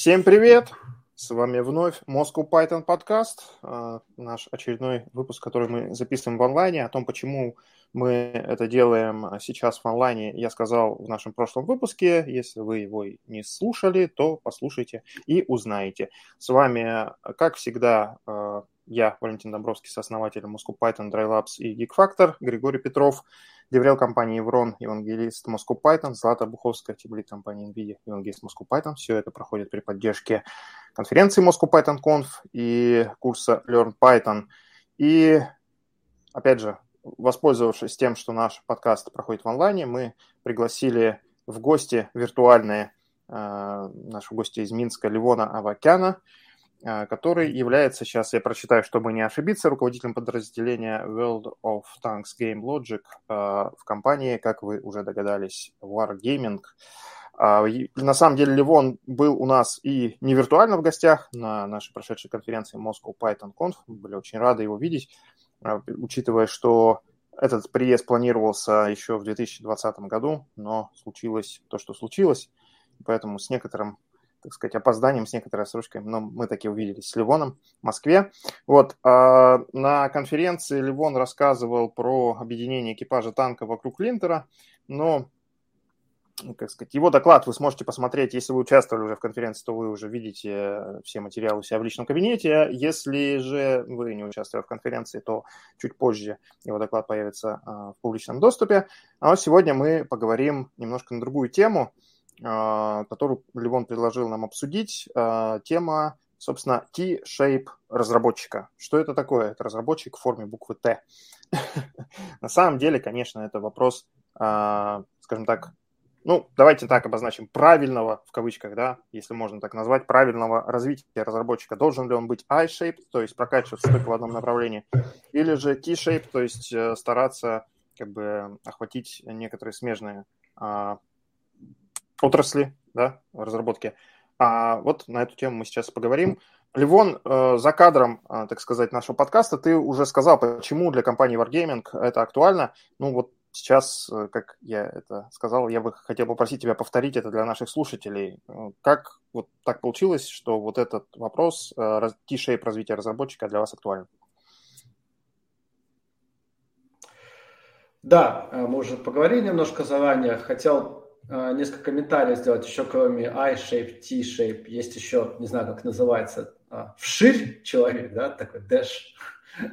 Всем привет! С вами вновь Moscow Python подкаст, наш очередной выпуск, который мы записываем в онлайне, о том, почему мы это делаем сейчас в онлайне, я сказал в нашем прошлом выпуске. Если вы его не слушали, то послушайте и узнаете. С вами, как всегда, а, я, Валентин Домбровский, сооснователь Moscow Python, Dry Labs и GeekFactor, Григорий Петров – Деврел компании Еврон, евангелист Moscow Python, Злата Буховская, тиблит компании NVIDIA, евангелист Moscow Python. Все это проходит при поддержке конференции Moscow Python Conf и курса Learn Python. И, опять же, воспользовавшись тем, что наш подкаст проходит в онлайне, мы пригласили в гости виртуальные э, нашего гостя из Минска Ливона Авакяна, который является, сейчас я прочитаю, чтобы не ошибиться, руководителем подразделения World of Tanks Game Logic а, в компании, как вы уже догадались, Wargaming. А, на самом деле Ливон был у нас и не виртуально в гостях на нашей прошедшей конференции Moscow Python Conf. Мы были очень рады его видеть, учитывая, что этот приезд планировался еще в 2020 году, но случилось то, что случилось. Поэтому с некоторым так сказать, опозданием, с некоторой срочкой, но мы таки увиделись с Ливоном в Москве. Вот, э, на конференции Ливон рассказывал про объединение экипажа танка вокруг Линтера, но, как сказать, его доклад вы сможете посмотреть, если вы участвовали уже в конференции, то вы уже видите все материалы у себя в личном кабинете. Если же вы не участвовали в конференции, то чуть позже его доклад появится э, в публичном доступе. А сегодня мы поговорим немножко на другую тему – а, которую Ливон предложил нам обсудить. А, тема, собственно, T-shape разработчика. Что это такое? Это разработчик в форме буквы Т. На самом деле, конечно, это вопрос, а, скажем так, ну, давайте так обозначим, правильного, в кавычках, да, если можно так назвать, правильного развития разработчика. Должен ли он быть I-shaped, то есть прокачиваться только в одном направлении, или же T-shaped, то есть э, стараться как бы охватить некоторые смежные отрасли да, разработки. А вот на эту тему мы сейчас поговорим. Ливон, э, за кадром, э, так сказать, нашего подкаста, ты уже сказал, почему для компании Wargaming это актуально. Ну вот сейчас, э, как я это сказал, я бы хотел попросить тебя повторить это для наших слушателей. Как вот так получилось, что вот этот вопрос T-shape развития разработчика для вас актуален? Да, мы уже поговорили немножко заранее. Хотел несколько комментариев сделать еще кроме I-shape, T-shape. Есть еще, не знаю, как называется, а, вширь человек, да, такой dash,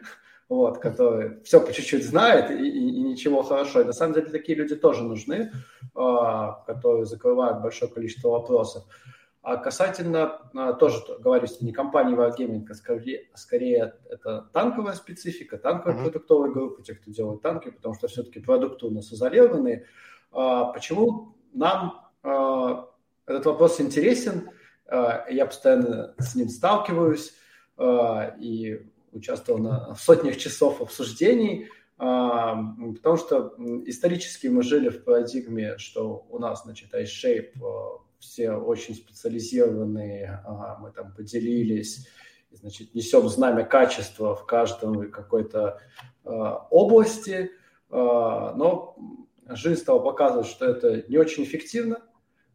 вот, который все по чуть-чуть знает и, и, и ничего хорошо. И на самом деле такие люди тоже нужны, а, которые закрывают большое количество вопросов. А касательно, а, тоже говорю, не компании Wargaming, а скорее, скорее это танковая специфика, танковая mm-hmm. продуктовая группа, те, кто делает танки, потому что все-таки продукты у нас изолированные. Почему нам э, этот вопрос интересен, э, я постоянно с ним сталкиваюсь э, и участвовал на сотнях часов обсуждений, потому что исторически мы жили в парадигме, что у нас, значит, iShape, все очень специализированные, мы там поделились, значит, несем знамя качества в каждом какой-то области, но жизнь стала показывать, что это не очень эффективно.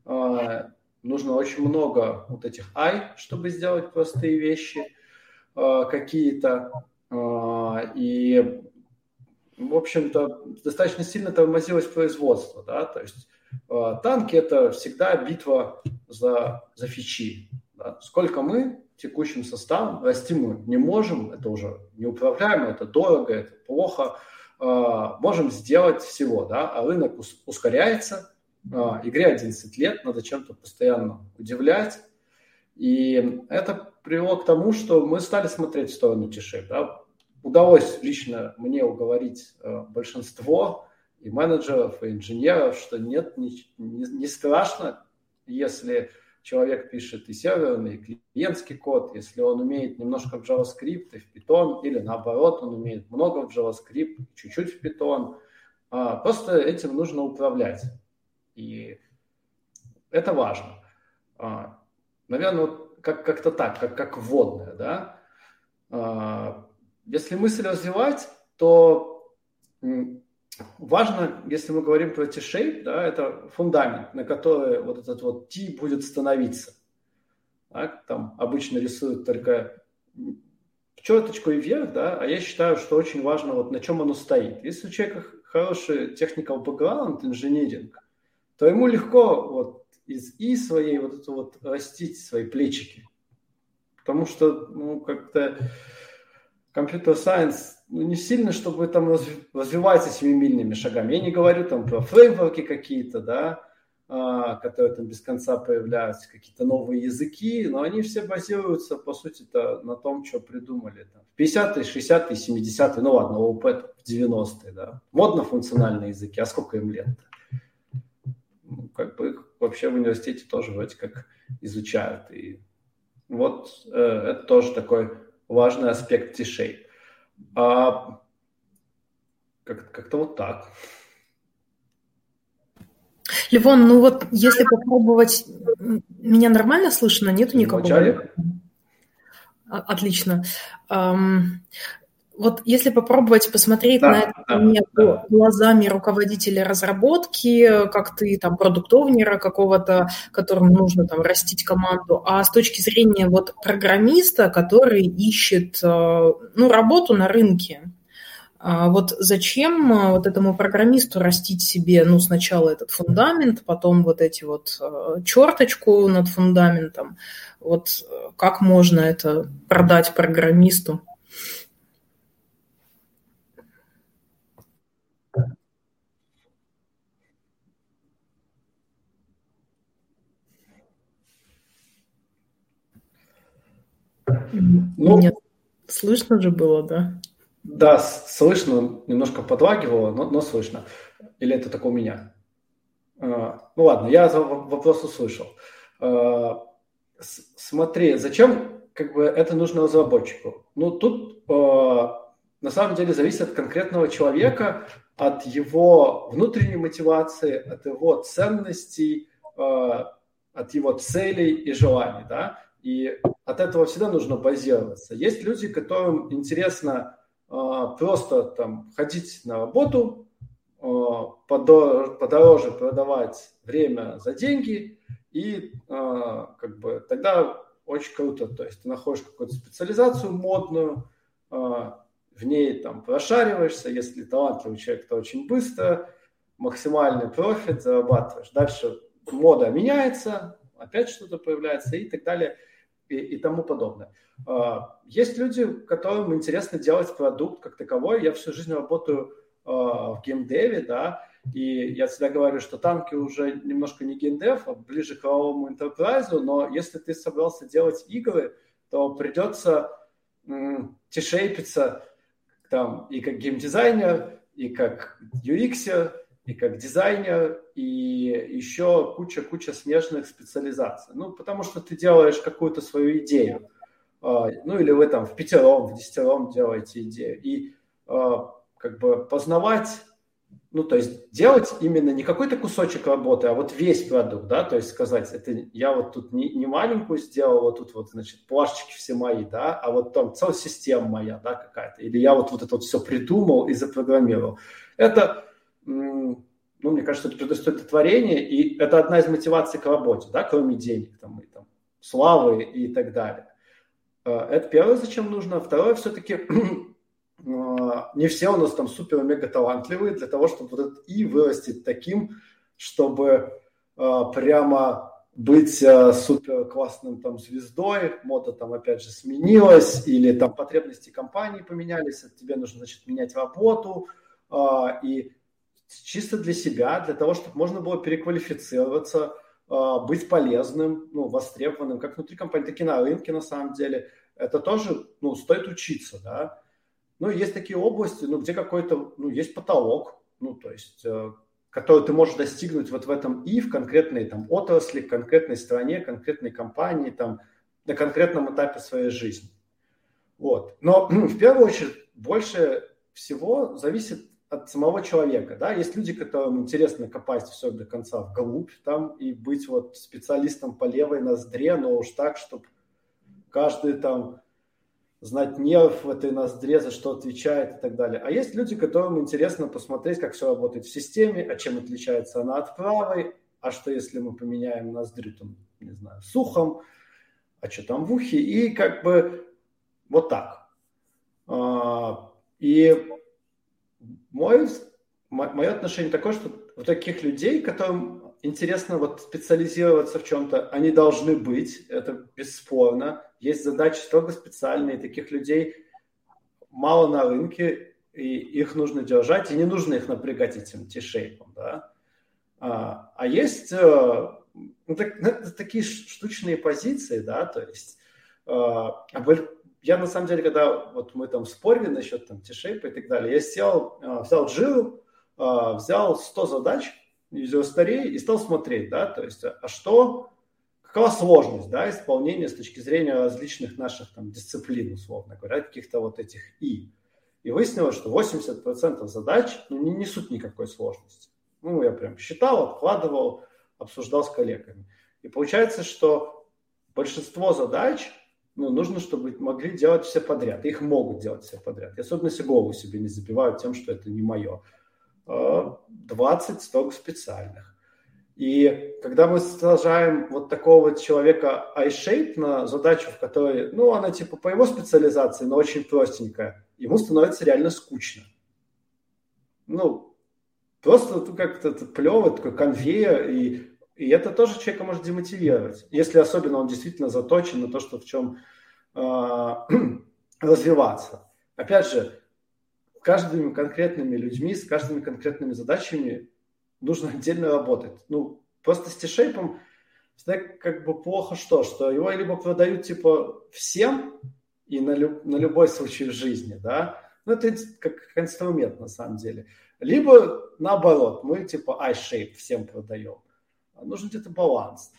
А, нужно очень много вот этих ай, чтобы сделать простые вещи а, какие-то. А, и, в общем-то, достаточно сильно тормозилось производство. Да? То есть танки – это всегда битва за, за фичи. Да? Сколько мы текущим составом расти мы не можем, это уже неуправляемо, это дорого, это плохо – можем сделать всего, да, а рынок ускоряется, э, игре 11 лет, надо чем-то постоянно удивлять, и это привело к тому, что мы стали смотреть в сторону Тишей, да. Удалось лично мне уговорить э, большинство и менеджеров, и инженеров, что нет, не, не, не страшно, если человек пишет и серверный, и клиентский код, если он умеет немножко в JavaScript и в Python, или наоборот, он умеет много в JavaScript, чуть-чуть в Python, а, просто этим нужно управлять. И это важно. А, наверное, вот как- как-то так, как, как вводное, да. А, если мысль развивать, то важно, если мы говорим про T-shape, да, это фундамент, на который вот этот вот T будет становиться. Да? Там обычно рисуют только четочку и вверх, да, а я считаю, что очень важно, вот на чем оно стоит. Если у человека хороший technical background, инженеринг, то ему легко вот из И своей вот это вот растить свои плечики. Потому что, ну, как-то компьютер сайенс ну, не сильно, чтобы там развиваться семимильными шагами. Я не говорю там про фреймворки какие-то, да, а, которые там без конца появляются, какие-то новые языки, но они все базируются, по сути, -то, на том, что придумали там, в 50-е, 60-е, 70-е, ну ладно, ООП в 90-е, да. Модно-функциональные языки, а сколько им лет? Ну, как бы их вообще в университете тоже вроде как изучают. И вот э, это тоже такой важный аспект T-Shape. А, как- как-то вот так. Ливон, ну вот если попробовать... Меня нормально слышно? Нету никакого? Вначале? Отлично. Вот если попробовать посмотреть да, на это да, да. глазами руководителя разработки, как ты там продуктовнера какого-то, которому нужно там растить команду, а с точки зрения вот программиста, который ищет э, ну, работу на рынке, а вот зачем э, вот этому программисту растить себе, ну, сначала этот фундамент, потом вот эти вот э, черточку над фундаментом, вот как можно это продать программисту? Ну, Нет, слышно же было, да? Да, слышно, немножко подлагивало, но, но слышно. Или это только у меня? А, ну ладно, я вопрос услышал. А, смотри, зачем как бы это нужно разработчику? Ну тут а, на самом деле зависит от конкретного человека, от его внутренней мотивации, от его ценностей, от его целей и желаний, да. И от этого всегда нужно базироваться. Есть люди, которым интересно э, просто там ходить на работу, э, подороже, подороже продавать время за деньги, и э, как бы тогда очень круто. То есть ты находишь какую-то специализацию модную, э, в ней там прошариваешься, если талантливый человек, то очень быстро, максимальный профит зарабатываешь. Дальше мода меняется, опять что-то появляется и так далее – и, и тому подобное. А, есть люди, которым интересно делать продукт как таковой. Я всю жизнь работаю а, в геймдеве, да, и я всегда говорю, что танки уже немножко не геймдев, а ближе к новому интерпрайзу, но если ты собрался делать игры, то придется тишейпиться там и как геймдизайнер, и как UX, и как дизайнер, и еще куча-куча смежных специализаций. Ну, потому что ты делаешь какую-то свою идею. А, ну, или вы там в пятером, в десятером делаете идею. И а, как бы познавать, ну, то есть делать именно не какой-то кусочек работы, а вот весь продукт, да, то есть сказать, это я вот тут не, не маленькую сделал, вот тут вот, значит, плашечки все мои, да, а вот там целая система моя, да, какая-то, или я вот, вот это вот все придумал и запрограммировал. Это ну, мне кажется, это предоставит творение, и это одна из мотиваций к работе, да, кроме денег, там, и, там, славы и так далее. Э, это первое, зачем нужно. Второе, все-таки э, не все у нас там супер-мега талантливые для того, чтобы вот этот И вырастет таким, чтобы э, прямо быть супер классным там звездой, мода там опять же сменилась, или там потребности компании поменялись, тебе нужно, значит, менять работу, и чисто для себя, для того, чтобы можно было переквалифицироваться, а, быть полезным, ну, востребованным, как внутри компании, так и на рынке на самом деле. Это тоже, ну, стоит учиться, да. Ну, есть такие области, ну, где какой-то, ну, есть потолок, ну, то есть, э, который ты можешь достигнуть вот в этом и в конкретной там отрасли, конкретной стране, конкретной компании, там, на конкретном этапе своей жизни. Вот. Но в первую очередь больше всего зависит от самого человека, да, есть люди, которым интересно копать все до конца вглубь там и быть вот специалистом по левой ноздре, но уж так, чтобы каждый там знать нерв в этой ноздре, за что отвечает и так далее. А есть люди, которым интересно посмотреть, как все работает в системе, а чем отличается она от правой, а что если мы поменяем ноздрю, там, не знаю, сухом, а что там в ухе, и как бы вот так. А, и мой, мое отношение такое, что у таких людей, которым интересно вот специализироваться в чем-то, они должны быть, это бесспорно. Есть задачи строго специальные, таких людей мало на рынке, и их нужно держать, и не нужно их напрягать этим T-шейпом, да. А, а есть э, ну, так, ну, такие штучные позиции, да, то есть э, я на самом деле, когда вот мы там спорили насчет там T-шейпа и так далее, я сел, э, взял Джиру, э, взял 100 задач из Старей и стал смотреть, да, то есть, а что, какова сложность, да, исполнения с точки зрения различных наших там дисциплин, условно говоря, каких-то вот этих И. И выяснилось, что 80% задач ну, не несут никакой сложности. Ну, я прям считал, откладывал, обсуждал с коллегами. И получается, что большинство задач ну, нужно, чтобы могли делать все подряд. Их могут делать все подряд. И особенно если голову себе не забивают тем, что это не мое. 20 строго специальных. И когда мы сажаем вот такого вот человека iShape на задачу, в которой, ну, она типа по его специализации, но очень простенькая, ему становится реально скучно. Ну, просто как-то плевый такой конвейер, и, и это тоже человека может демотивировать, если особенно он действительно заточен на то, что в чем э, развиваться. Опять же, каждыми конкретными людьми, с каждыми конкретными задачами нужно отдельно работать. Ну, просто с T-шейпом как бы плохо что, что его либо продают типа всем и на, люб, на любой случай в жизни, да, ну это как инструмент на самом деле. Либо наоборот, мы типа iShape всем продаем. А нужен где-то баланс.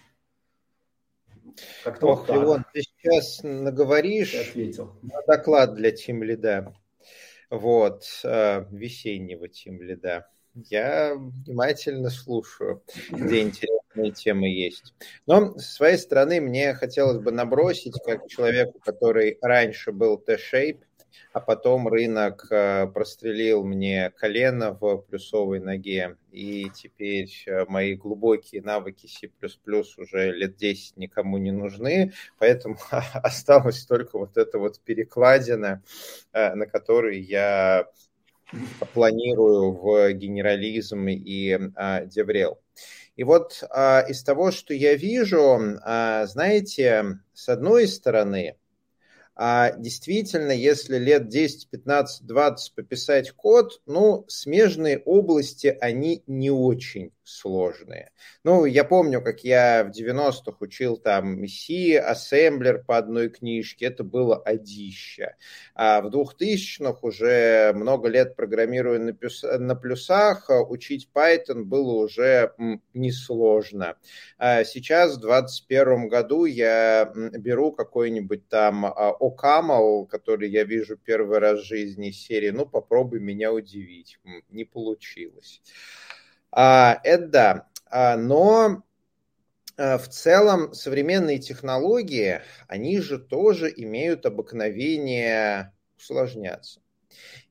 Как-то Ох, вот Леон, ты сейчас наговоришь ответил. на доклад для Team Lead вот, э, весеннего тимлида. Я внимательно слушаю, где интересные темы есть. Но с своей стороны мне хотелось бы набросить, как человеку, который раньше был T-shape, а потом рынок э, прострелил мне колено в плюсовой ноге, и теперь э, мои глубокие навыки C++ уже лет 10 никому не нужны, поэтому осталось только вот эта вот перекладина, э, на которой я планирую в генерализм и деврел. И вот из того, что я вижу, знаете, с одной стороны, а действительно, если лет 10, 15, 20 пописать код, ну, смежные области, они не очень сложные. Ну, я помню, как я в 90-х учил там C, ассемблер по одной книжке, это было одище. А в 2000-х уже много лет программируя на, плюс, на плюсах, учить Python было уже несложно. А сейчас, в 2021 году, я беру какой-нибудь там OCaml, который я вижу первый раз в жизни серии, ну, попробуй меня удивить. Не получилось. А, это да. А, но а, в целом современные технологии, они же тоже имеют обыкновение усложняться.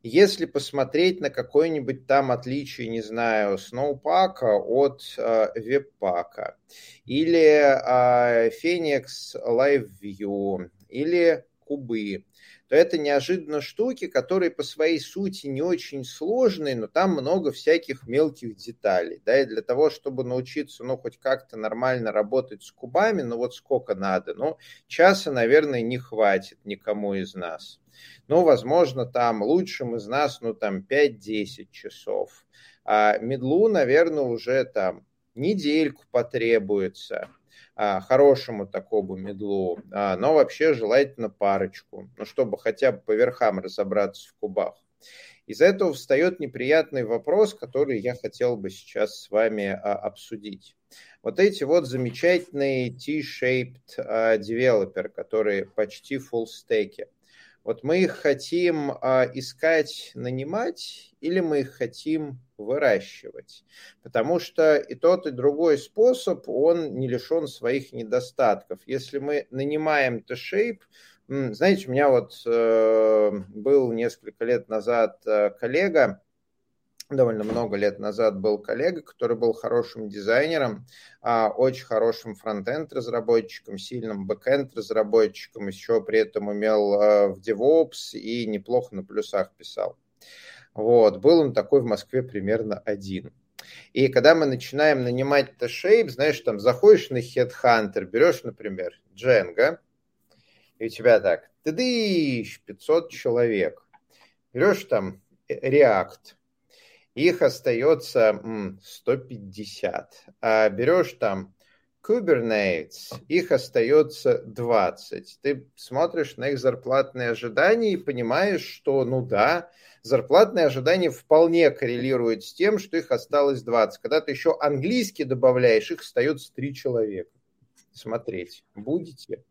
Если посмотреть на какое-нибудь там отличие, не знаю, Snowpack от э, Webpack, или э, Phoenix Live View, или Кубы, то это неожиданно штуки, которые по своей сути не очень сложные, но там много всяких мелких деталей. Да, и для того, чтобы научиться, ну, хоть как-то нормально работать с кубами, ну, вот сколько надо, ну, часа, наверное, не хватит никому из нас. Ну, возможно, там лучшим из нас, ну, там 5-10 часов. А медлу, наверное, уже там недельку потребуется. А, хорошему такому медлу, а, но вообще желательно парочку, ну, чтобы хотя бы по верхам разобраться в кубах. Из этого встает неприятный вопрос, который я хотел бы сейчас с вами а, обсудить. Вот эти вот замечательные T-shaped developer, которые почти full стеки. Вот мы их хотим искать, нанимать, или мы их хотим выращивать. Потому что и тот, и другой способ, он не лишен своих недостатков. Если мы нанимаем T-shape, знаете, у меня вот э, был несколько лет назад э, коллега, довольно много лет назад был коллега, который был хорошим дизайнером, а, очень хорошим фронтенд разработчиком, сильным бэкенд разработчиком, еще при этом умел а, в DevOps и неплохо на плюсах писал. Вот, был он такой в Москве примерно один. И когда мы начинаем нанимать T-Shape, знаешь, там заходишь на Headhunter, берешь, например, Django, и у тебя так, ты дыщ, 500 человек. Берешь там React, их остается 150. А берешь там Kubernetes, их остается 20. Ты смотришь на их зарплатные ожидания и понимаешь, что, ну да, зарплатные ожидания вполне коррелируют с тем, что их осталось 20. Когда ты еще английский добавляешь, их остается 3 человека смотреть будете.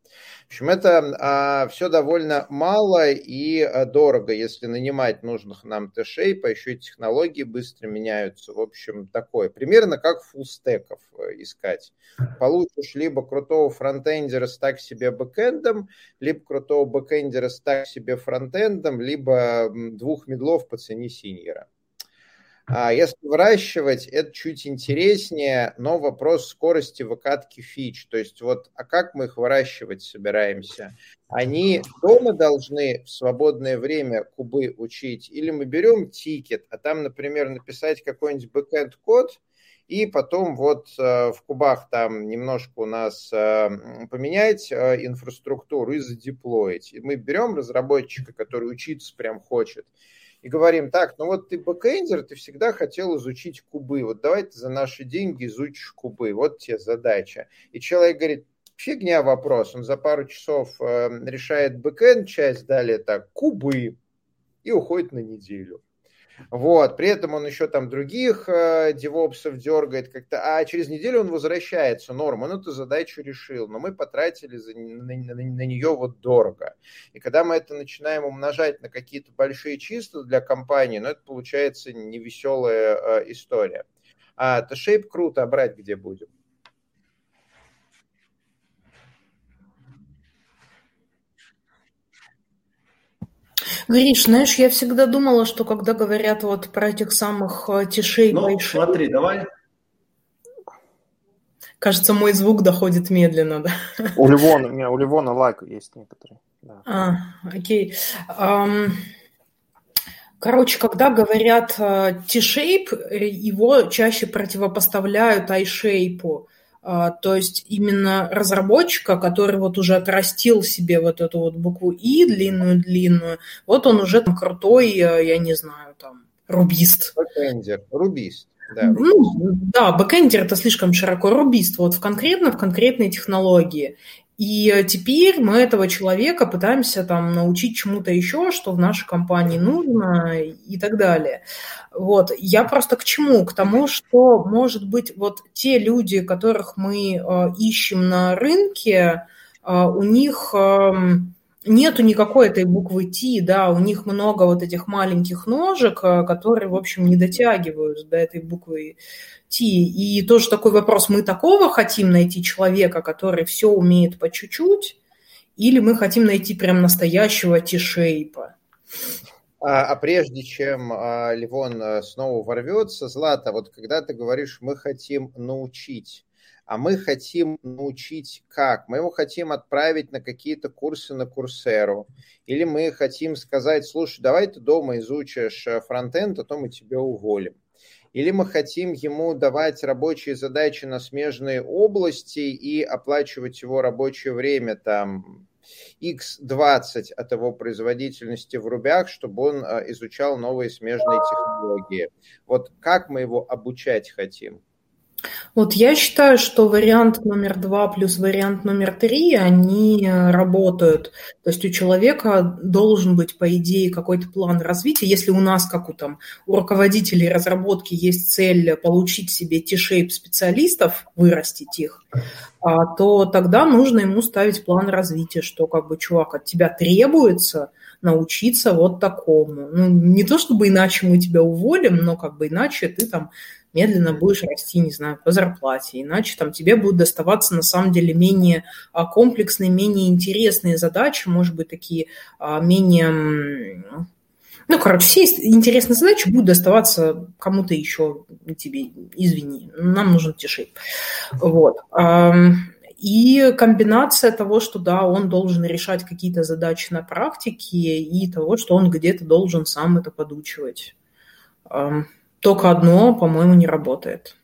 В общем, это а, все довольно мало и а, дорого, если нанимать нужных нам а еще и технологии быстро меняются. В общем, такое. Примерно как фуллстеков э, искать. Получишь либо крутого фронтендера с так себе бэкэндом, либо крутого бэкэндера с так себе фронтендом, либо двух мидлов по цене сеньора. А если выращивать, это чуть интереснее, но вопрос скорости выкатки фич. То есть вот, а как мы их выращивать собираемся? Они дома должны в свободное время кубы учить? Или мы берем тикет, а там, например, написать какой-нибудь бэкэнд код, и потом вот э, в кубах там немножко у нас э, поменять э, инфраструктуру и задеплоить. И мы берем разработчика, который учиться прям хочет, и говорим, так, ну вот ты бэкэндер, ты всегда хотел изучить кубы, вот давай ты за наши деньги изучишь кубы, вот тебе задача. И человек говорит, фигня вопрос, он за пару часов э, решает бэкэнд часть, далее так, кубы, и уходит на неделю. Вот, при этом он еще там других э, девопсов дергает как-то, а через неделю он возвращается, норм, он эту задачу решил, но мы потратили за, на, на, на нее вот дорого. И когда мы это начинаем умножать на какие-то большие числа для компании, ну, это получается невеселая э, история. А T-Shape круто, а брать где будем? Гриш, знаешь, я всегда думала, что когда говорят вот про этих самых э, тишей... Ну, больших... смотри, давай. Кажется, мой звук доходит медленно, да? У Ливона, не, у Ливона лайк есть некоторые. Да. А, окей. Um... Короче, когда говорят T-shape, э, его чаще противопоставляют I-shape. А, то есть именно разработчика, который вот уже отрастил себе вот эту вот букву И длинную-длинную, вот он уже там крутой, э, я не знаю, там, рубист. Бэкэндер, рубист. Да, ну, да, бэкэндер это слишком широко рубист, вот в конкретно в конкретной технологии. И теперь мы этого человека пытаемся там научить чему-то еще, что в нашей компании нужно и так далее. Вот. Я просто к чему? К тому, что, может быть, вот те люди, которых мы э, ищем на рынке, э, у них э, нету никакой этой буквы Т, да, у них много вот этих маленьких ножек, э, которые, в общем, не дотягивают до этой буквы Т. И тоже такой вопрос, мы такого хотим найти человека, который все умеет по чуть-чуть, или мы хотим найти прям настоящего T-шейпа? А, а прежде чем а, Ливон а, снова ворвется, Злата, вот когда ты говоришь, мы хотим научить, а мы хотим научить как? Мы его хотим отправить на какие-то курсы на Курсеру, или мы хотим сказать, слушай, давай ты дома изучишь э, фронтенд, а то мы тебя уволим. Или мы хотим ему давать рабочие задачи на смежные области и оплачивать его рабочее время там x20 от его производительности в рубях, чтобы он а, изучал новые смежные технологии. Вот как мы его обучать хотим? Вот я считаю, что вариант номер два плюс вариант номер три, они работают. То есть у человека должен быть, по идее, какой-то план развития. Если у нас, как у, там, у руководителей разработки, есть цель получить себе T-shape специалистов, вырастить их, а, то тогда нужно ему ставить план развития, что как бы, чувак, от тебя требуется научиться вот такому. Ну, не то чтобы иначе мы тебя уволим, но как бы иначе ты там медленно будешь расти, не знаю, по зарплате. Иначе там тебе будут доставаться на самом деле менее а, комплексные, менее интересные задачи, может быть, такие а, менее Ну, короче, все интересные задачи будут доставаться кому-то еще, тебе, извини, нам нужен T-Shape. Вот. И комбинация того, что да, он должен решать какие-то задачи на практике, и того, что он где-то должен сам это подучивать. Только одно, по-моему, не работает.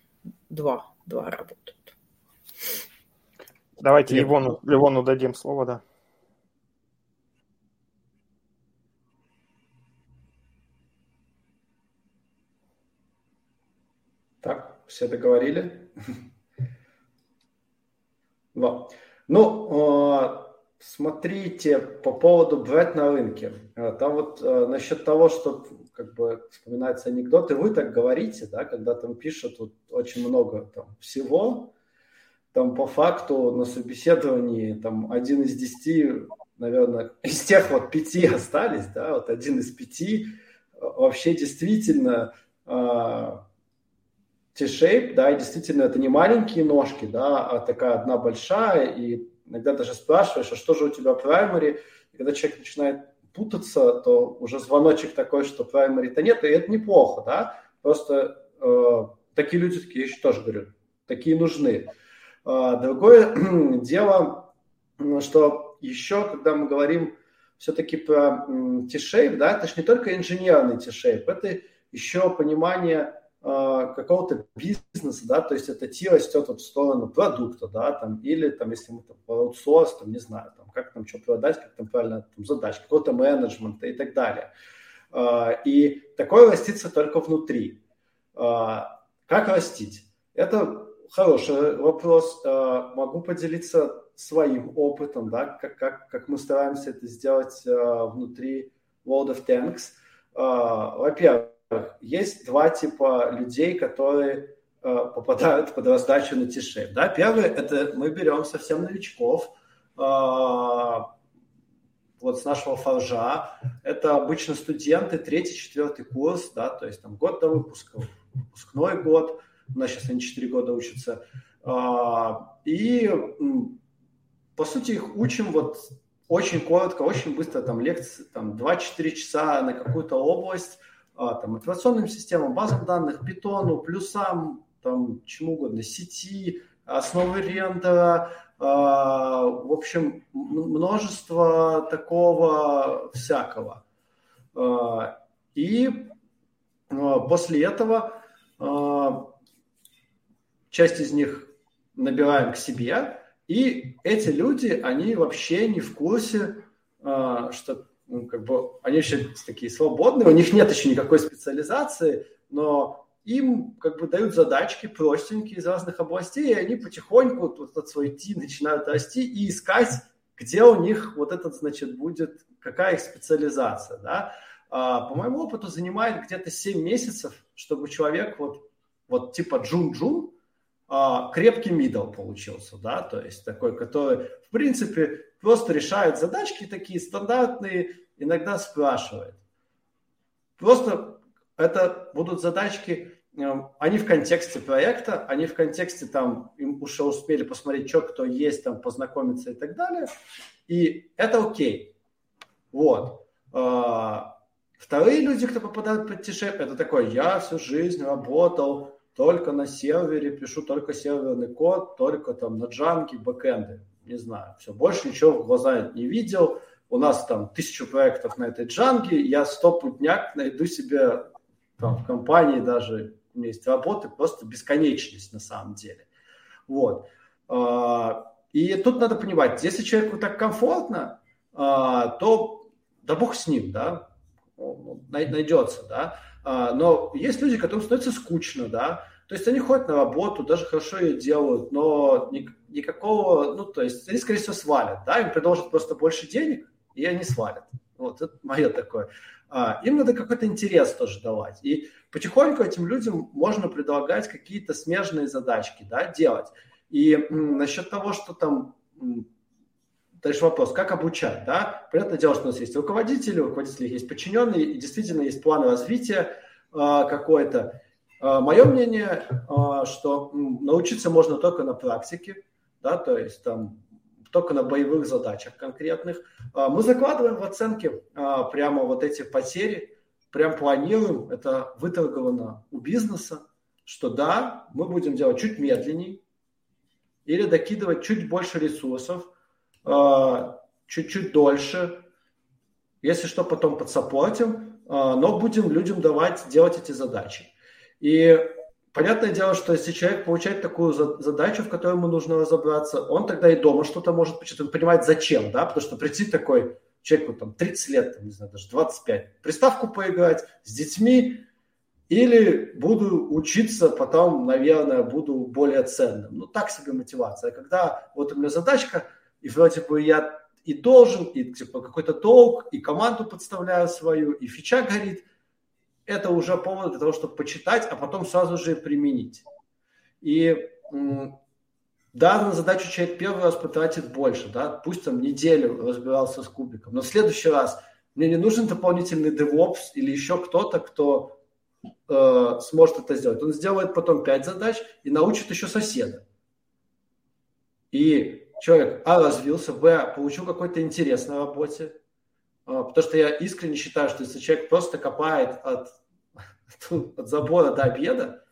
Два. Два работают. Давайте Ливону, Ливону дадим слово, да. Так, все договорили? Да. Ну, э, смотрите, по поводу брать на рынке. Э, там вот э, насчет того, что как бы вспоминается анекдот, и вы так говорите, да, когда там пишут вот очень много там всего, там по факту на собеседовании там один из десяти, наверное, из тех вот пяти остались, да, вот один из пяти вообще действительно T-shape, да, и действительно это не маленькие ножки, да, а такая одна большая, и иногда даже спрашиваешь, а что же у тебя primary, и когда человек начинает путаться, то уже звоночек такой, что primary-то нет, и это неплохо, да, просто э, такие люди, такие, я еще тоже говорю, такие нужны. Э, другое дело, что еще, когда мы говорим все-таки про T-shape, да, это же не только инженерный T-shape, это еще понимание какого-то бизнеса, да, то есть это Ти растет вот в сторону продукта, да, там, или там, если мы там аутсорс, там, не знаю, там, как там что продать, как там правильно там, задачи, какого-то менеджмента и так далее. А, и такое растится только внутри. А, как растить? Это хороший вопрос. Могу поделиться своим опытом, да, как, как, как мы стараемся это сделать внутри World of Tanks. Во-первых, есть два типа людей, которые э, попадают под раздачу на тише. Да? Первый – это мы берем совсем новичков, э, вот с нашего форжа. Это обычно студенты, третий, четвертый курс, да, то есть там год до выпуска, выпускной год. У нас сейчас они четыре года учатся. Э, и, по сути, их учим вот очень коротко, очень быстро, там лекции, там 2-4 часа на какую-то область – там, операционным системам, базам данных, питону, плюсам, там, чему угодно, сети, основы рендера, а, в общем, множество такого всякого. А, и после этого часть из них набираем к себе, и эти люди, они вообще не в курсе, что ну, как бы, они еще такие свободные, у них нет еще никакой специализации, но им как бы дают задачки простенькие из разных областей, и они потихоньку вот этот свой ти начинают расти и искать, где у них вот этот, значит, будет, какая их специализация, да. А, по моему опыту занимает где-то 7 месяцев, чтобы человек вот, вот типа джун-джун, а, крепкий мидл получился, да, то есть такой, который, в принципе, просто решает задачки такие стандартные, иногда спрашивает. Просто это будут задачки, эм, они в контексте проекта, они в контексте там, им уже успели посмотреть, что кто есть, там, познакомиться и так далее. И это окей. Вот. А, вторые люди, кто попадают под тишеп, это такой, я всю жизнь работал только на сервере, пишу только серверный код, только там на джанке, бэкэнды. Не знаю, все, больше ничего в глаза не видел. У нас там тысячу проектов на этой джанге, я стопудняк найду себе там, в компании даже, у меня есть работы, просто бесконечность на самом деле. Вот. А, и тут надо понимать, если человеку так комфортно, а, то да бог с ним, да, найдется, да. А, но есть люди, которым становится скучно, да, то есть они ходят на работу, даже хорошо ее делают, но никакого, ну, то есть они, скорее всего, свалят, да, им предложат просто больше денег, и они свалят. Вот, это мое такое. А, им надо какой-то интерес тоже давать. И потихоньку этим людям можно предлагать какие-то смежные задачки, да, делать. И м, насчет того, что там Дальше вопрос, как обучать, да? Понятное дело, что у нас есть руководители, у руководителей есть подчиненные, и действительно есть план развития э, какой-то. Э, мое мнение, э, что научиться можно только на практике, да, то есть там только на боевых задачах конкретных. Э, мы закладываем в оценке э, прямо вот эти потери, прям планируем, это выторговано у бизнеса, что да, мы будем делать чуть медленнее или докидывать чуть больше ресурсов, а, чуть-чуть дольше, если что, потом подсаппортим, а, но будем людям давать делать эти задачи. И понятное дело, что если человек получает такую задачу, в которой ему нужно разобраться, он тогда и дома что-то может почитать, он понимает зачем, да, потому что прийти такой человеку там 30 лет, там, не знаю, даже 25, приставку поиграть с детьми, или буду учиться, потом, наверное, буду более ценным. Ну, так себе мотивация. Когда вот у меня задачка, и вроде бы я и должен, и типа какой-то толк, и команду подставляю свою, и фича горит, это уже повод для того, чтобы почитать, а потом сразу же применить. И да, на задачу человек первый раз потратит больше, да, пусть там неделю разбирался с кубиком, но в следующий раз мне не нужен дополнительный DevOps или еще кто-то, кто э, сможет это сделать. Он сделает потом 5 задач и научит еще соседа. И человек, а, развился, б, получил какой-то интерес на работе, потому что я искренне считаю, что если человек просто копает от, от забора до обеда,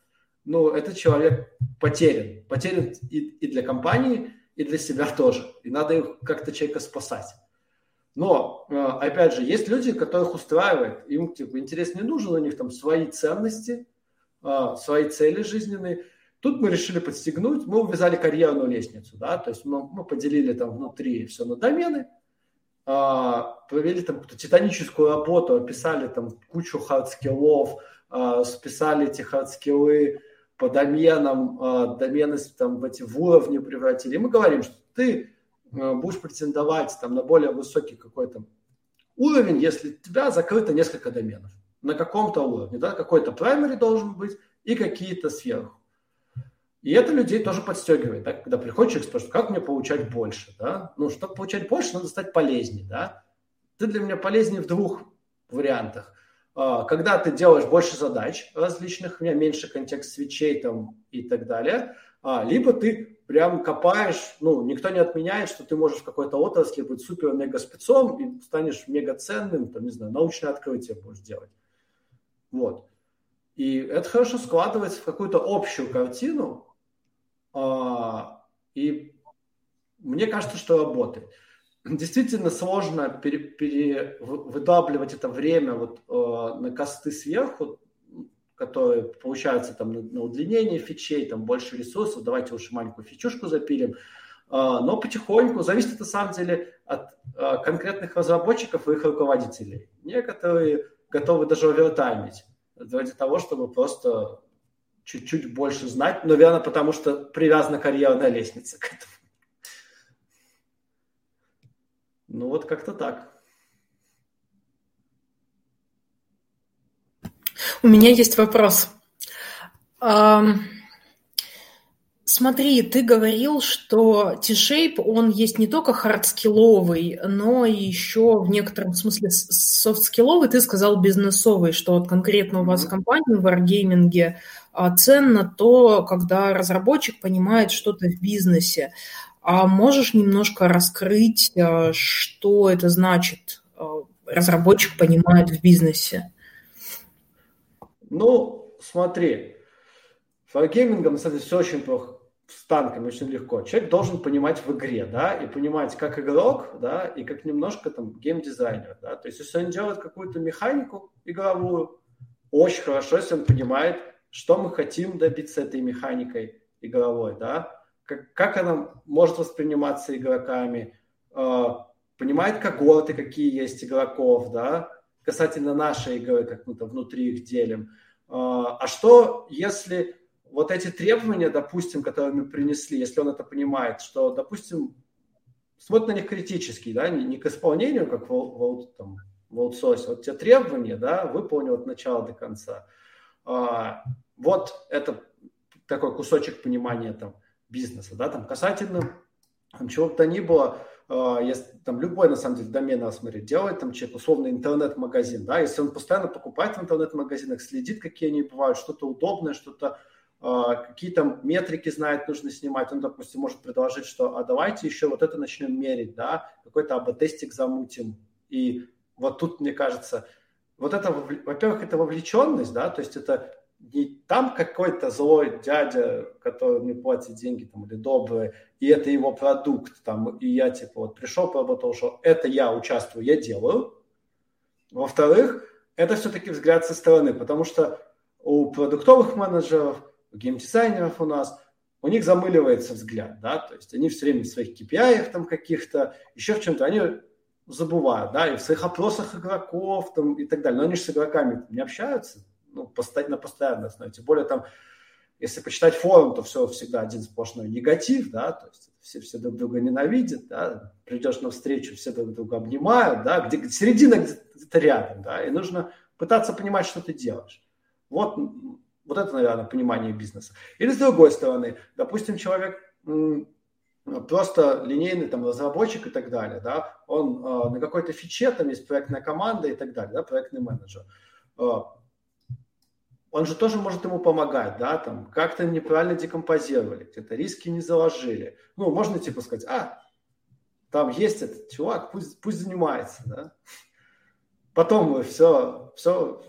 ну, этот человек потерян. Потерян и, и для компании, и для себя тоже. И надо их как-то человека спасать. Но, э, опять же, есть люди, которых устраивает, им типа, интерес не нужен, у них там свои ценности, э, свои цели жизненные. Тут мы решили подстегнуть, мы увязали карьерную лестницу, да, то есть мы, мы поделили там внутри все на домены, провели там какую-то титаническую работу, описали там кучу хардскиллов, списали эти хардскиллы по доменам, домены там в эти в уровни превратили. И мы говорим, что ты будешь претендовать там, на более высокий какой-то уровень, если у тебя закрыто несколько доменов на каком-то уровне. Да? Какой-то primary должен быть и какие-то сверху. И это людей тоже подстегивает, да? когда приходит человек спрашивает, как мне получать больше? Да? Ну, чтобы получать больше, надо стать полезнее. Да? Ты для меня полезнее в двух вариантах. А, когда ты делаешь больше задач различных, у меня меньше контекст свечей там и так далее, а, либо ты прям копаешь, ну, никто не отменяет, что ты можешь в какой-то отрасли быть супер-мега спецом и станешь мега ценным, там, не знаю, научное открытие будешь делать. Вот. И это хорошо складывается в какую-то общую картину, и мне кажется, что работает. Действительно сложно пере, пере, выдавливать это время вот, э, на косты сверху, которые получаются там на, на удлинение фичей, там больше ресурсов, давайте уж маленькую фичушку запилим. А, но потихоньку, зависит на самом деле от а, конкретных разработчиков и их руководителей. Некоторые готовы даже овертаймить ради того, чтобы просто чуть-чуть больше знать, наверное, потому что привязана карьерная лестница к этому. Ну вот как-то так. У меня есть вопрос. Смотри, ты говорил, что T-Shape, он есть не только хардскилловый, но и еще в некотором смысле софтскилловый. Ты сказал бизнесовый, что вот конкретно у вас в компании в Wargaming а, ценно то, когда разработчик понимает что-то в бизнесе. А можешь немножко раскрыть, а, что это значит, а, разработчик понимает в бизнесе? Ну, смотри, самом деле, все очень плохо. С танками очень легко. Человек должен понимать в игре, да, и понимать как игрок, да, и как немножко там геймдизайнер, да. То есть, если он делает какую-то механику игровую, очень хорошо, если он понимает, что мы хотим добиться этой механикой игровой, да, как, как она может восприниматься игроками, э, понимает когорты, какие есть игроков, да, касательно нашей игры, как мы там внутри их делим. А, а что, если вот эти требования, допустим, которые мы принесли, если он это понимает, что, допустим, смотрит на них критически, да, не, не к исполнению, как в, в, там, в аутсорсе, вот те требования, да, выполнил от начала до конца. А, вот это такой кусочек понимания там бизнеса, да, там касательно чего бы то ни было, а, если там любой, на самом деле, домен рассмотреть, делает там человек условно интернет-магазин, да, если он постоянно покупает в интернет-магазинах, следит, какие они бывают, что-то удобное, что-то, какие там метрики знает, нужно снимать, он, допустим, может предложить, что, а давайте еще вот это начнем мерить, да, какой-то АБ-тестик замутим, и вот тут, мне кажется, вот это, во-первых, это вовлеченность, да, то есть это не там какой-то злой дядя, который мне платит деньги, там, или добрый, и это его продукт, там, и я, типа, вот пришел, поработал, что это я участвую, я делаю. Во-вторых, это все-таки взгляд со стороны, потому что у продуктовых менеджеров, геймдизайнеров у нас, у них замыливается взгляд, да, то есть они все время в своих KPI там каких-то, еще в чем-то, они забывают, да, и в своих опросах игроков там и так далее, но они же с игроками не общаются, ну, на постоянной основе, более там, если почитать форум, то все всегда один сплошной негатив, да, то есть все, все друг друга ненавидят, да, придешь на встречу, все друг друга обнимают, да, где середина где-то рядом, да, и нужно пытаться понимать, что ты делаешь. Вот, вот это, наверное, понимание бизнеса. Или с другой стороны, допустим, человек просто линейный там разработчик и так далее, да, он э, на какой-то фиче, там есть проектная команда и так далее, да, проектный менеджер. Э, он же тоже может ему помогать, да, там, как-то неправильно декомпозировали, где-то риски не заложили. Ну, можно типа сказать, а, там есть этот чувак, пусть, пусть занимается, да. Потом мы все, все,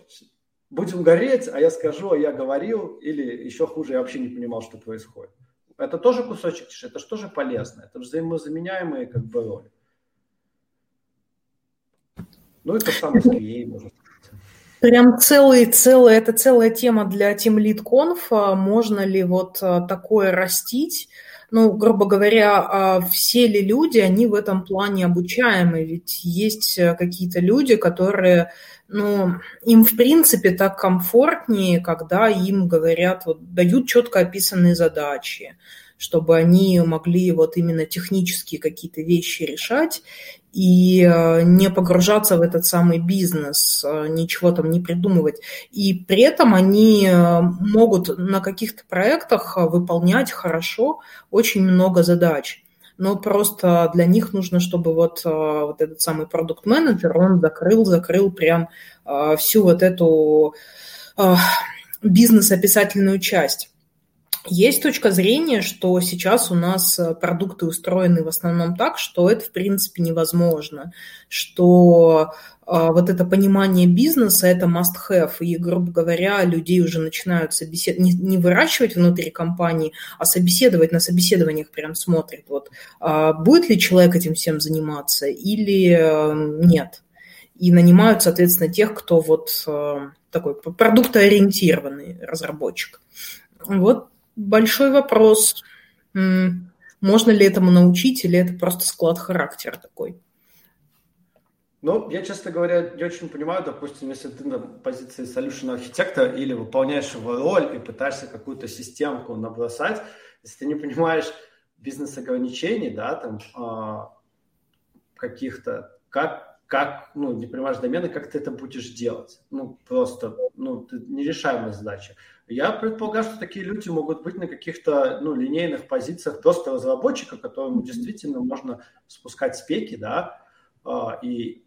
будем гореть, а я скажу, а я говорил, или еще хуже, я вообще не понимал, что происходит. Это тоже кусочек тиши, это же тоже полезно, это же взаимозаменяемые как бы роли. Ну, это самое SQA, можно сказать. Прям целый, целая, это целая тема для Team Lead Conf. Можно ли вот а, такое растить? ну, грубо говоря, а все ли люди, они в этом плане обучаемы? Ведь есть э, какие-то люди, которые, ну, им в принципе так комфортнее, когда им говорят, вот дают четко описанные задачи, чтобы они могли вот именно технические какие-то вещи решать и э, не погружаться в этот самый бизнес, э, ничего там не придумывать. И при этом они э, могут на каких-то проектах выполнять хорошо очень много задач. Но просто для них нужно, чтобы вот, вот этот самый продукт-менеджер, он закрыл, закрыл прям всю вот эту бизнес-описательную часть. Есть точка зрения, что сейчас у нас э, продукты устроены в основном так, что это в принципе невозможно, что э, вот это понимание бизнеса – это must-have, и, грубо говоря, людей уже начинают собесед... не, не выращивать внутри компании, а собеседовать на собеседованиях прям смотрят, вот, э, будет ли человек этим всем заниматься или э, нет. И нанимают, соответственно, тех, кто вот э, такой продуктоориентированный разработчик. Вот большой вопрос. Можно ли этому научить, или это просто склад характера такой? Ну, я, честно говоря, не очень понимаю, допустим, если ты на позиции solution архитекта или выполняешь его роль и пытаешься какую-то системку набросать, если ты не понимаешь бизнес-ограничений, да, там, а, каких-то, как, как, ну, не понимаешь домены, как ты это будешь делать. Ну, просто, ну, нерешаемая задача. Я предполагаю, что такие люди могут быть на каких-то ну, линейных позициях просто разработчика, которому действительно можно спускать спеки, да, а, и...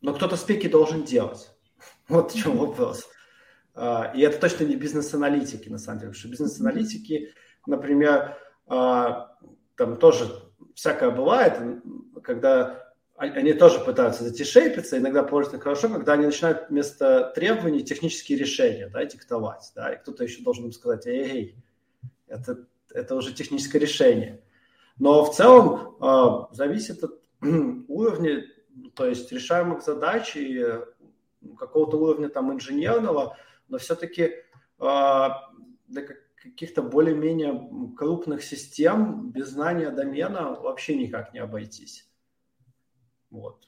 но кто-то спеки должен делать. Вот в чем вопрос. А, и это точно не бизнес-аналитики, на самом деле, потому что бизнес-аналитики, например, а, там тоже всякое бывает, когда они тоже пытаются затишейпиться, иногда пользуются хорошо, когда они начинают вместо требований технические решения да, диктовать. Да, и кто-то еще должен им сказать, эй, эй, это, это уже техническое решение. Но в целом э, зависит от уровня, то есть решаемых задач и э, какого-то уровня там инженерного, но все-таки э, для каких-то более-менее крупных систем без знания домена вообще никак не обойтись. Вот.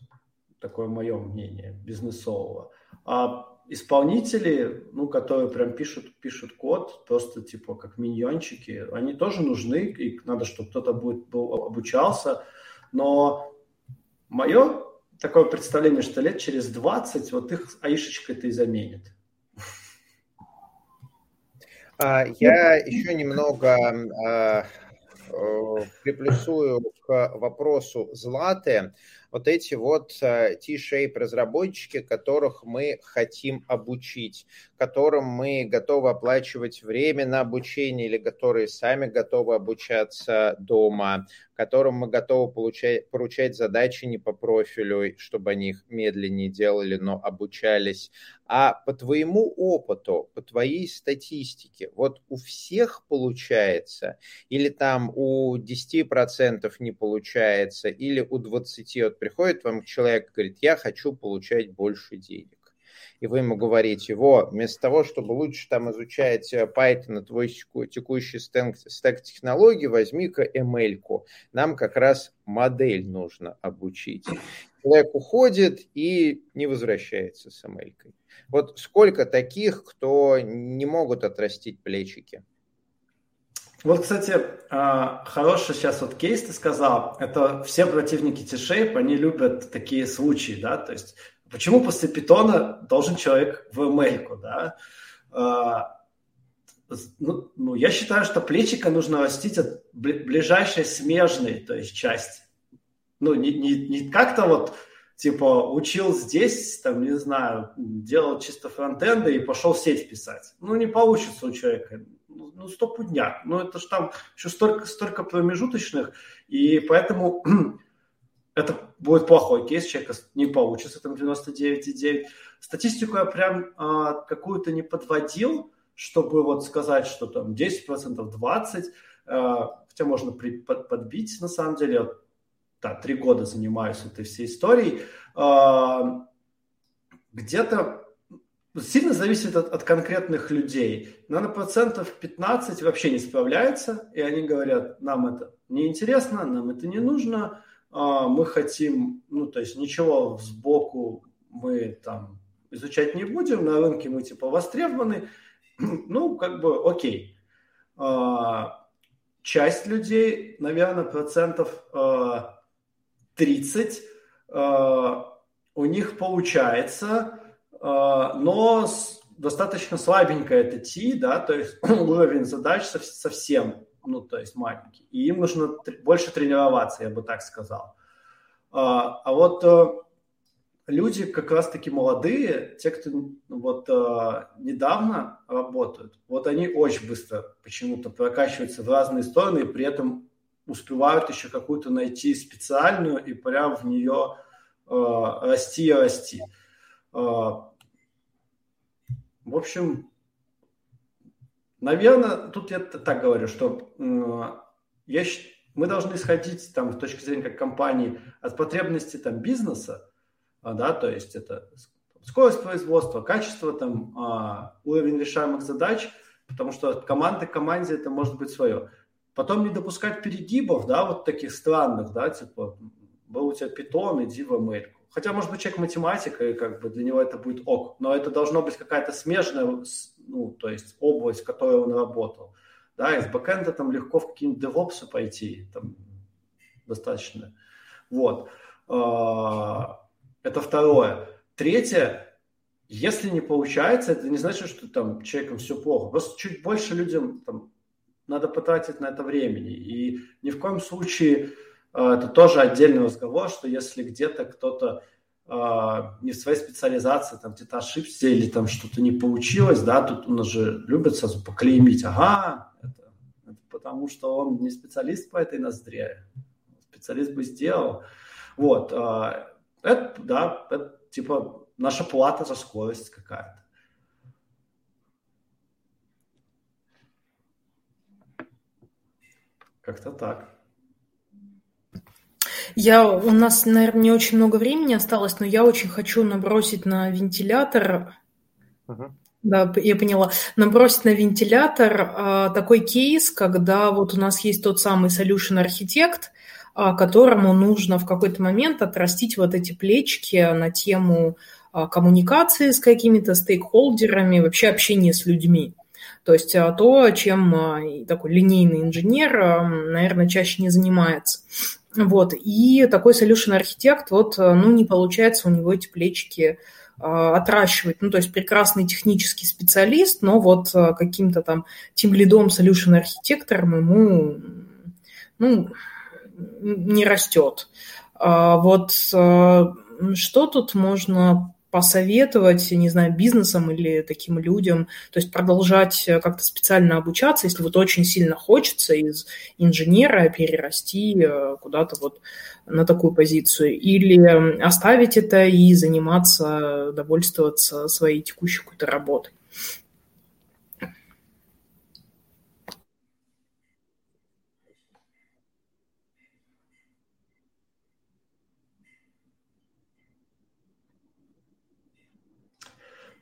Такое мое мнение бизнесового. А исполнители, ну, которые прям пишут, пишут код, просто типа как миньончики, они тоже нужны, и надо, чтобы кто-то будет, был, обучался. Но мое такое представление, что лет через 20 вот их аишечка это и заменит. А, я еще немного а, приплюсую к вопросу Златы, вот эти вот T-shape разработчики, которых мы хотим обучить, которым мы готовы оплачивать время на обучение или которые сами готовы обучаться дома, которым мы готовы получать, поручать задачи не по профилю, чтобы они их медленнее делали, но обучались. А по твоему опыту, по твоей статистике, вот у всех получается, или там у 10% не получается, или у 20%, вот приходит вам человек и говорит, я хочу получать больше денег и вы ему говорите, во, вместо того, чтобы лучше там изучать э, Python, твой текущий стек, стек технологий, возьми-ка ML-ку. Нам как раз модель нужно обучить. Человек уходит и не возвращается с ML. -кой. Вот сколько таких, кто не могут отрастить плечики? Вот, кстати, а, хороший сейчас вот кейс ты сказал. Это все противники T-Shape, они любят такие случаи, да, то есть Почему после питона должен человек в ML, да? А, ну, ну, я считаю, что плечика нужно растить от ближайшей смежной, то есть части. Ну, не, не, не как-то вот, типа, учил здесь, там, не знаю, делал чисто фронтенды и пошел сеть писать. Ну, не получится у человека. Ну, ну стопудняк. Ну, это же там еще столько, столько промежуточных, и поэтому это будет плохой кейс, человека не получится там 99,9. Статистику я прям а, какую-то не подводил, чтобы вот сказать, что там 10%, 20%, а, хотя можно при, под, подбить на самом деле. Да, три года занимаюсь этой всей историей. А, где-то сильно зависит от, от конкретных людей. Наверное, процентов 15 вообще не справляется, и они говорят, нам это неинтересно, нам это не нужно, а, мы хотим, ну, то есть ничего сбоку мы там изучать не будем, на рынке мы типа востребованы, ну, как бы окей. А, часть людей, наверное, процентов 30 а, у них получается, но достаточно слабенькая это T, да, то есть уровень задач совсем ну, то есть маленький. И им нужно больше тренироваться, я бы так сказал. А, а вот э, люди как раз-таки молодые, те, кто вот э, недавно работают, вот они очень быстро почему-то прокачиваются в разные стороны и при этом успевают еще какую-то найти специальную и прям в нее э, расти и расти. В общем, Наверное, тут я так говорю, что я, мы должны исходить там, с точки зрения как компании от потребностей там, бизнеса, а, да, то есть это скорость производства, качество, там, а, уровень решаемых задач, потому что от команды к команде это может быть свое. Потом не допускать перегибов, да, вот таких странных, да, типа, был у тебя питон, иди в ML. Хотя, может быть, человек математика, и как бы для него это будет ок, но это должно быть какая-то смежная, ну, то есть область, в которой он работал. Да, из бэкэнда там легко в какие-нибудь DevOps пойти, там достаточно. Вот. А, это второе. Третье, если не получается, это не значит, что там человеком все плохо. Просто чуть больше людям там, надо потратить на это времени. И ни в коем случае это тоже отдельный разговор, что если где-то кто-то а, не в своей специализации, там где-то ошибся или там что-то не получилось, да, тут у нас же любят сразу поклеймить, ага, это, это потому что он не специалист по этой ноздре, специалист бы сделал. Вот, а, это, да, это типа наша плата за скорость какая-то. Как-то так. Я, у нас, наверное, не очень много времени осталось, но я очень хочу набросить на вентилятор. Uh-huh. Да, я поняла. Набросить на вентилятор а, такой кейс, когда вот у нас есть тот самый solution архитект, а, которому нужно в какой-то момент отрастить вот эти плечики на тему а, коммуникации с какими-то стейкхолдерами, вообще общения с людьми. То есть а, то, чем а, такой линейный инженер, а, наверное, чаще не занимается. Вот. И такой solution архитект, вот, э, ну, не получается у него эти плечики э, отращивать. Ну, то есть прекрасный технический специалист, но вот э, каким-то там тем лидом solution архитектором ему, ну, не растет. А вот что тут можно посоветовать, не знаю, бизнесам или таким людям, то есть продолжать как-то специально обучаться, если вот очень сильно хочется из инженера перерасти э, куда-то вот на такую позицию, или оставить это и заниматься, довольствоваться своей текущей какой-то работой.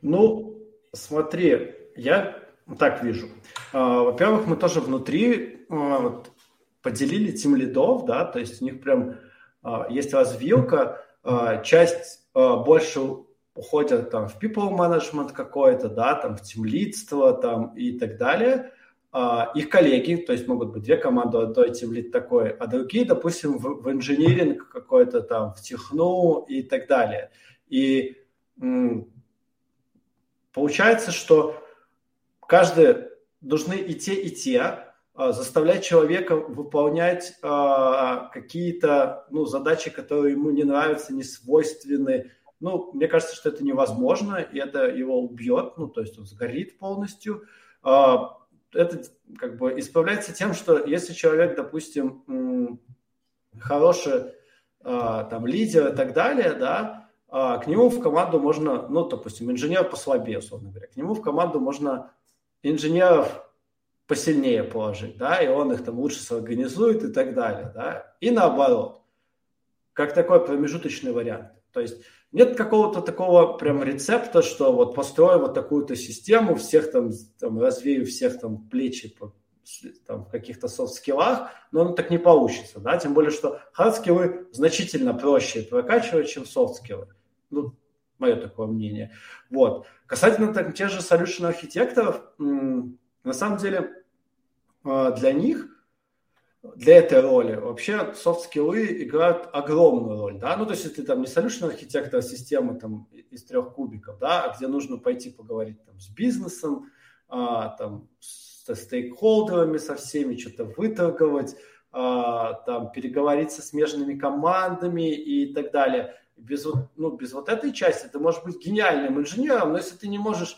Ну, смотри, я так вижу. А, во-первых, мы тоже внутри а, поделили тем лидов, да, то есть у них прям а, есть развилка, часть больше уходят там в people management какой-то, да, там в тимлидство там и так далее. Их коллеги, то есть могут быть две команды, одной тимлид такой, а другие, допустим, в, в инжиниринг какой-то там, в техну и так далее. И Получается, что каждый должны и те, и те а, заставлять человека выполнять а, какие-то ну, задачи, которые ему не нравятся, не свойственны. Ну, мне кажется, что это невозможно, и это его убьет, ну, то есть он сгорит полностью. А, это как бы исправляется тем, что если человек, допустим, хороший там лидер и так далее, да, к нему в команду можно, ну, допустим, инженер послабее, условно говоря, к нему в команду можно инженеров посильнее положить, да, и он их там лучше сорганизует и так далее, да, и наоборот, как такой промежуточный вариант. То есть нет какого-то такого прям рецепта, что вот построю вот такую-то систему, всех там, там развею всех там плечи по, там, в каких-то софт-скиллах, но оно так не получится, да, тем более, что хард-скиллы значительно проще прокачивать, чем софт-скиллы. Ну, мое такое мнение. Вот. Касательно так, тех же solution архитекторов, на самом деле а, для них, для этой роли вообще софт-скиллы играют огромную роль, да, ну, то есть, если ты там не solution архитектор системы там из трех кубиков, да, а где нужно пойти поговорить там с бизнесом, а, там, со стейкхолдерами, со всеми, что-то выторговать, а, там, переговорить со смежными командами и так далее – без вот, ну, без вот этой части ты можешь быть гениальным инженером, но если ты не можешь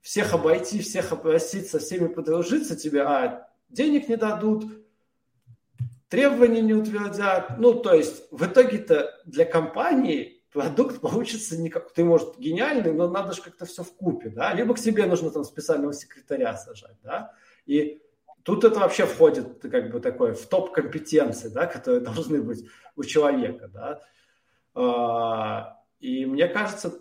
всех обойти, всех опросить, со всеми подружиться, тебе а, денег не дадут, требования не утвердят. Ну, то есть в итоге-то для компании продукт получится не как ты, может, гениальный, но надо же как-то все в купе, да, либо к себе нужно там специального секретаря сажать, да, и тут это вообще входит как бы такое в топ компетенции, да, которые должны быть у человека, да, и мне кажется,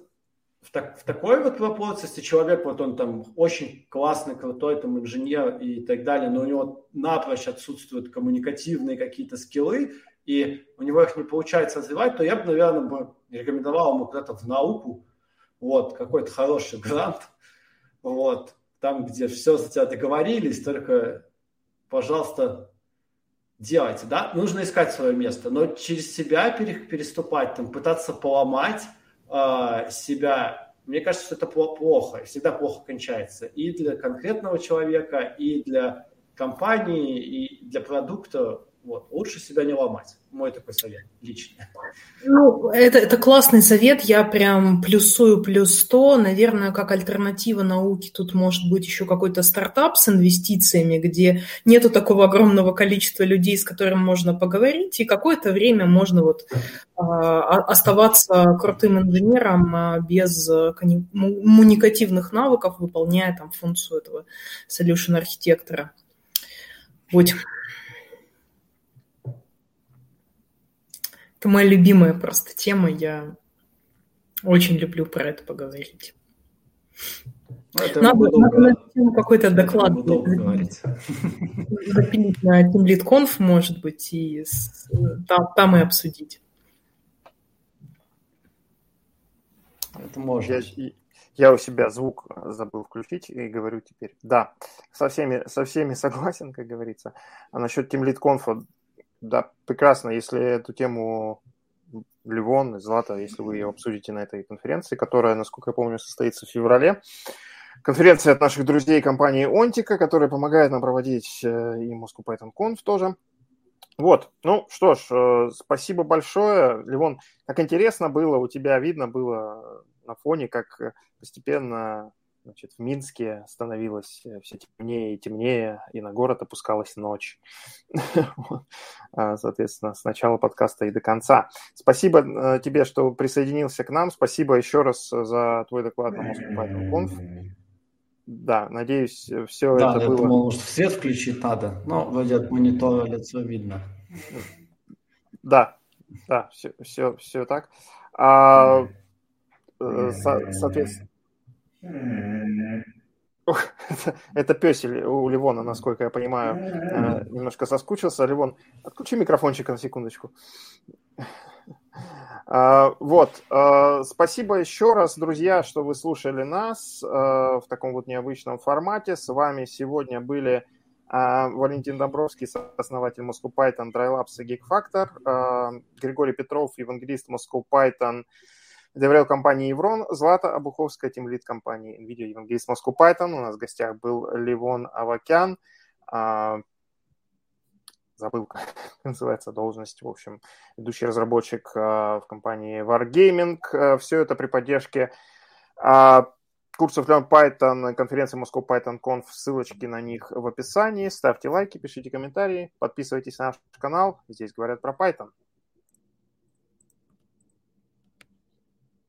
в, так, в такой вот если человек, вот он там очень классный, крутой там инженер и так далее, но у него напрочь отсутствуют коммуникативные какие-то скиллы, и у него их не получается развивать, то я бы, наверное, бы рекомендовал ему куда-то в науку, вот, какой-то хороший грант, вот, там, где все за тебя договорились, только, пожалуйста, делайте, да, нужно искать свое место, но через себя переступать, там, пытаться поломать э, себя, мне кажется, что это плохо, всегда плохо кончается и для конкретного человека, и для компании, и для продукта, вот, лучше себя не ломать. Мой такой совет личный. Ну, это, это классный совет, я прям плюсую плюс 100. Наверное, как альтернатива науке тут может быть еще какой-то стартап с инвестициями, где нету такого огромного количества людей, с которым можно поговорить, и какое-то время можно вот а, оставаться крутым инженером а, без коммуникативных навыков, выполняя там функцию этого solution архитектора. Вот. Это моя любимая просто тема. Я очень люблю про это поговорить. Ну, это надо, надо на какой-то доклад запилить на TeamLead может быть, и с, там, там и обсудить. Это можно. Я, я у себя звук забыл включить и говорю теперь. Да, со всеми, со всеми согласен, как говорится. А насчет TeamLead да, прекрасно, если эту тему Ливон и Злата, если вы ее обсудите на этой конференции, которая, насколько я помню, состоится в феврале. Конференция от наших друзей компании Онтика, которая помогает нам проводить э, и Moscow Python Conf тоже. Вот, ну что ж, э, спасибо большое. Ливон, как интересно было, у тебя видно было на фоне, как постепенно значит, в Минске становилось э, все темнее и темнее, и на город опускалась ночь. А, соответственно, с начала подкаста и до конца. Спасибо э, тебе, что присоединился к нам. Спасибо еще раз за твой доклад на Moscow. Да, надеюсь, все да, это я было... думал, может, свет включить надо, но вроде от монитора лицо видно. Да, да, все, все, все так. А, э, со, соответственно, это песель у Ливона, насколько я понимаю, э, немножко соскучился. Ливон, отключи микрофончик на секундочку. А, вот, э, спасибо еще раз, друзья, что вы слушали нас э, в таком вот необычном формате. С вами сегодня были Валентин Добровский, основатель Moscow Python, DryLabs и GeekFactor, Григорий Петров, евангелист Moscow Python, Доверял компании Еврон, Злата Обуховская, тимлид компании NVIDIA Евангелист Moscow Python. У нас в гостях был Ливон Авакян. А, забыл, как называется должность, в общем, ведущий разработчик а, в компании Wargaming. А, все это при поддержке а, курсов Learn Python, конференции Moscow Python Conf, ссылочки на них в описании. Ставьте лайки, пишите комментарии, подписывайтесь на наш канал. Здесь говорят про Python.